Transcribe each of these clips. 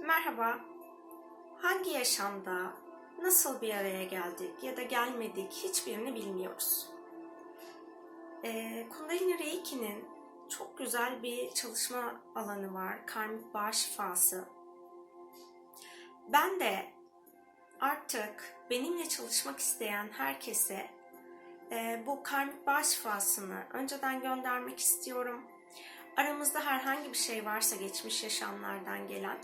Merhaba. Hangi yaşamda nasıl bir araya geldik ya da gelmedik hiçbirini bilmiyoruz. E, Kundalini Reiki'nin çok güzel bir çalışma alanı var. Karmik bağ şifası. Ben de artık benimle çalışmak isteyen herkese e, bu karmik bağ şifasını önceden göndermek istiyorum. Aramızda herhangi bir şey varsa geçmiş yaşamlardan gelen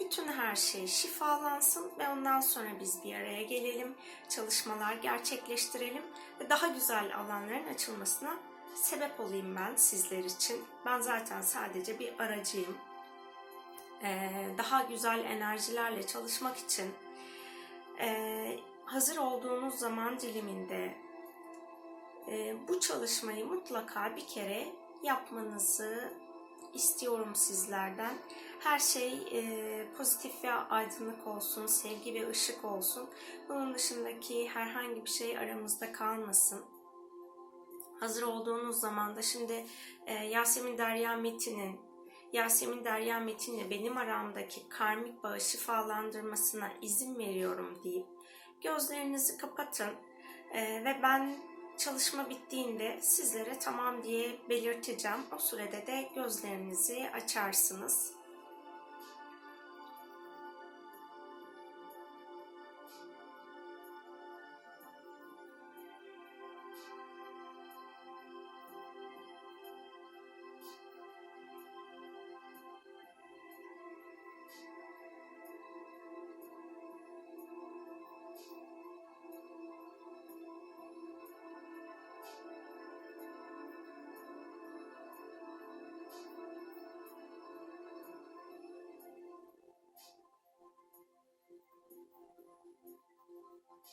bütün her şey şifalansın ve ondan sonra biz bir araya gelelim, çalışmalar gerçekleştirelim ve daha güzel alanların açılmasına sebep olayım ben sizler için. Ben zaten sadece bir aracıyım. Ee, daha güzel enerjilerle çalışmak için e, hazır olduğunuz zaman diliminde e, bu çalışmayı mutlaka bir kere yapmanızı istiyorum sizlerden. Her şey e, pozitif ve aydınlık olsun, sevgi ve ışık olsun. Bunun dışındaki herhangi bir şey aramızda kalmasın. Hazır olduğunuz zaman da şimdi e, Yasemin Derya Metin'in Yasemin Derya Metin'le benim aramdaki karmik bağı şifalandırmasına izin veriyorum deyip gözlerinizi kapatın e, ve ben çalışma bittiğinde sizlere tamam diye belirteceğim. O sürede de gözlerinizi açarsınız.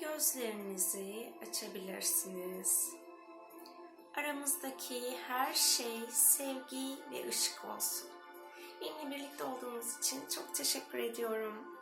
Gözlerinizi açabilirsiniz. Aramızdaki her şey sevgi ve ışık olsun. Benimle birlikte olduğunuz için çok teşekkür ediyorum.